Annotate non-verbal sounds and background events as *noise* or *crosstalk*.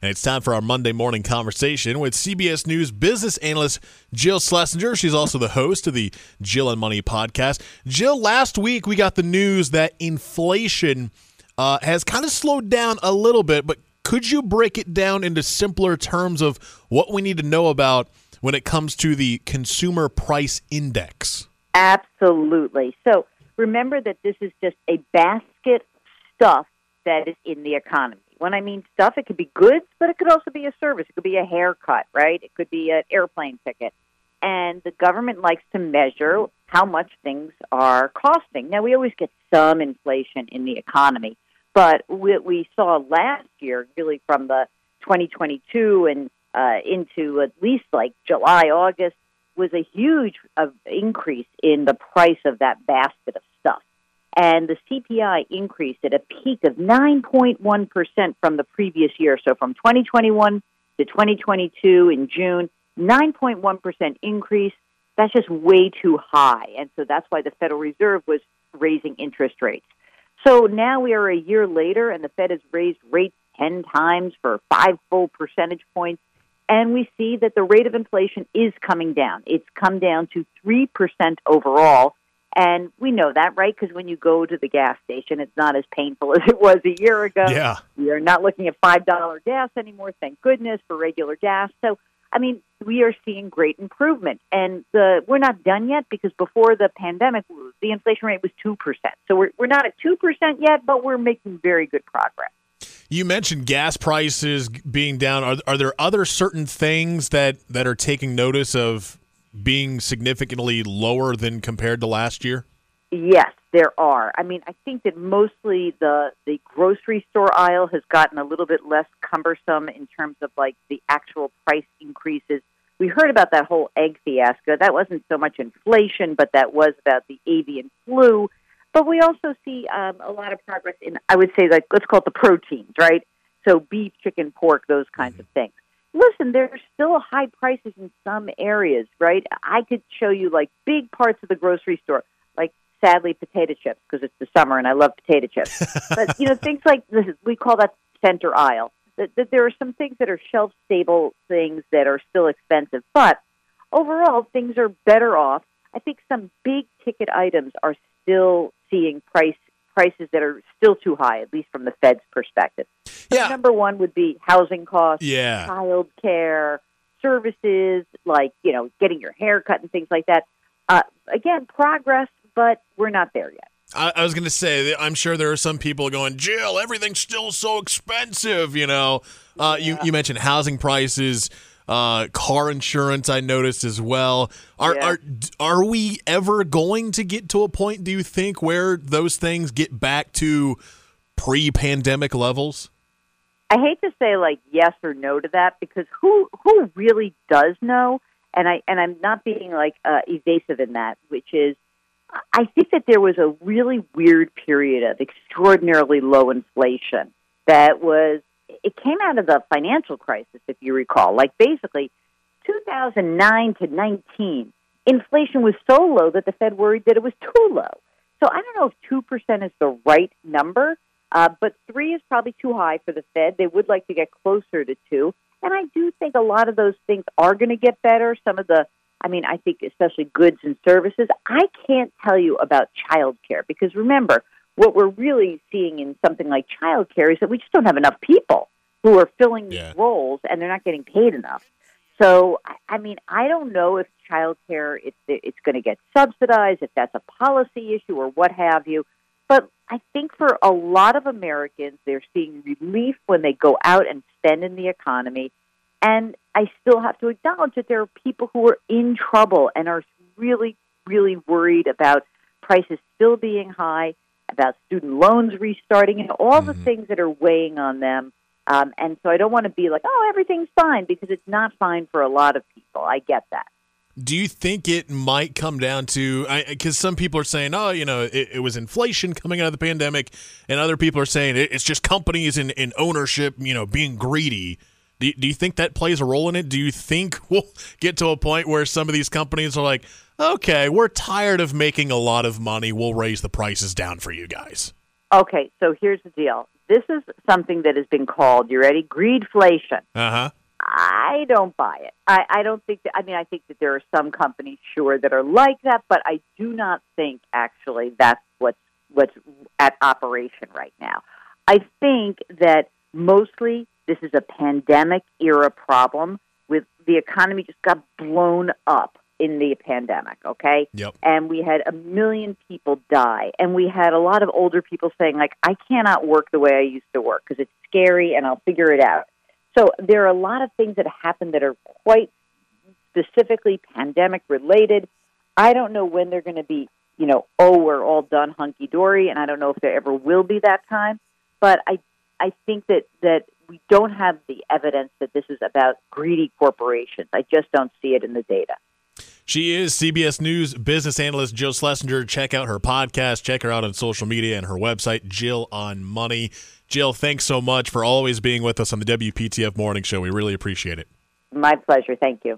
And it's time for our Monday morning conversation with CBS News business analyst Jill Schlesinger. She's also the host of the Jill on Money podcast. Jill, last week we got the news that inflation uh, has kind of slowed down a little bit, but could you break it down into simpler terms of what we need to know about when it comes to the consumer price index? Absolutely. So remember that this is just a basket stuff that is in the economy. When I mean stuff, it could be goods, but it could also be a service. It could be a haircut, right? It could be an airplane ticket. And the government likes to measure how much things are costing. Now, we always get some inflation in the economy, but what we saw last year, really from the 2022 and uh, into at least like July, August, was a huge uh, increase in the price of that basket of and the CPI increased at a peak of 9.1% from the previous year. So from 2021 to 2022 in June, 9.1% increase. That's just way too high. And so that's why the Federal Reserve was raising interest rates. So now we are a year later, and the Fed has raised rates 10 times for five full percentage points. And we see that the rate of inflation is coming down. It's come down to 3% overall and we know that, right? Because when you go to the gas station, it's not as painful *laughs* as it was a year ago. Yeah. We are not looking at $5 gas anymore, thank goodness, for regular gas. So, I mean, we are seeing great improvement. And the we're not done yet because before the pandemic, the inflation rate was 2%. So we're, we're not at 2% yet, but we're making very good progress. You mentioned gas prices being down. Are, are there other certain things that, that are taking notice of being significantly lower than compared to last year? Yes, there are. I mean, I think that mostly the the grocery store aisle has gotten a little bit less cumbersome in terms of like the actual price increases. We heard about that whole egg fiasco. That wasn't so much inflation, but that was about the avian flu. But we also see um, a lot of progress in, I would say, like let's call it the proteins, right? So beef, chicken, pork, those kinds mm-hmm. of things listen, there's still high prices in some areas, right? I could show you like big parts of the grocery store, like sadly potato chips because it's the summer and I love potato chips. *laughs* but you know, things like this, we call that center aisle. That, that there are some things that are shelf stable things that are still expensive, but overall things are better off. I think some big ticket items are still seeing price prices that are still too high, at least from the Fed's perspective. Yeah. number one would be housing costs, yeah. child care, services like you know getting your hair cut and things like that. Uh, again, progress, but we're not there yet. I, I was going to say, I'm sure there are some people going, Jill, everything's still so expensive. You know, uh, yeah. you you mentioned housing prices. Uh, car insurance, I noticed as well. Are, yeah. are are we ever going to get to a point? Do you think where those things get back to pre-pandemic levels? I hate to say like yes or no to that because who who really does know? And I and I'm not being like uh, evasive in that, which is I think that there was a really weird period of extraordinarily low inflation that was it came out of the financial crisis, if you recall. Like basically, 2009 to 19, inflation was so low that the Fed worried that it was too low. So I don't know if two percent is the right number, uh, but three is probably too high for the Fed. They would like to get closer to two. And I do think a lot of those things are going to get better. Some of the, I mean, I think especially goods and services. I can't tell you about childcare because remember, what we're really seeing in something like childcare is that we just don't have enough people who are filling yeah. these roles and they're not getting paid enough. So, I mean, I don't know if childcare if it's going to get subsidized, if that's a policy issue or what have you. But I think for a lot of Americans, they're seeing relief when they go out and spend in the economy. And I still have to acknowledge that there are people who are in trouble and are really, really worried about prices still being high, about student loans restarting, and all mm-hmm. the things that are weighing on them. Um, and so I don't want to be like, oh, everything's fine, because it's not fine for a lot of people. I get that do you think it might come down to because some people are saying oh you know it, it, was inflation coming out of the pandemic and other people are saying it, it's just companies in, in ownership you know being greedy do, do you think that plays a role in it do you think *laughs* we'll get to a point where some of these companies are like okay we're tired of making a lot of money we'll raise the prices down for you guys okay so here's the deal this is something that has been called, you ready? Greedflation. Uh huh. I don't buy it. I, I don't think that, I mean, I think that there are some companies, sure, that are like that, but I do not think actually that's what's, what's at operation right now. I think that mostly this is a pandemic era problem with the economy just got blown up in the pandemic, okay? Yep. And we had a million people die. And we had a lot of older people saying, like, I cannot work the way I used to work because it's scary and I'll figure it out. So there are a lot of things that happen that are quite specifically pandemic related. I don't know when they're going to be, you know, oh, we're all done hunky dory, and I don't know if there ever will be that time. But I, I think that that we don't have the evidence that this is about greedy corporations. I just don't see it in the data. She is CBS News business analyst Jill Schlesinger. Check out her podcast. Check her out on social media and her website, Jill on Money. Jill, thanks so much for always being with us on the WPTF Morning Show. We really appreciate it. My pleasure. Thank you.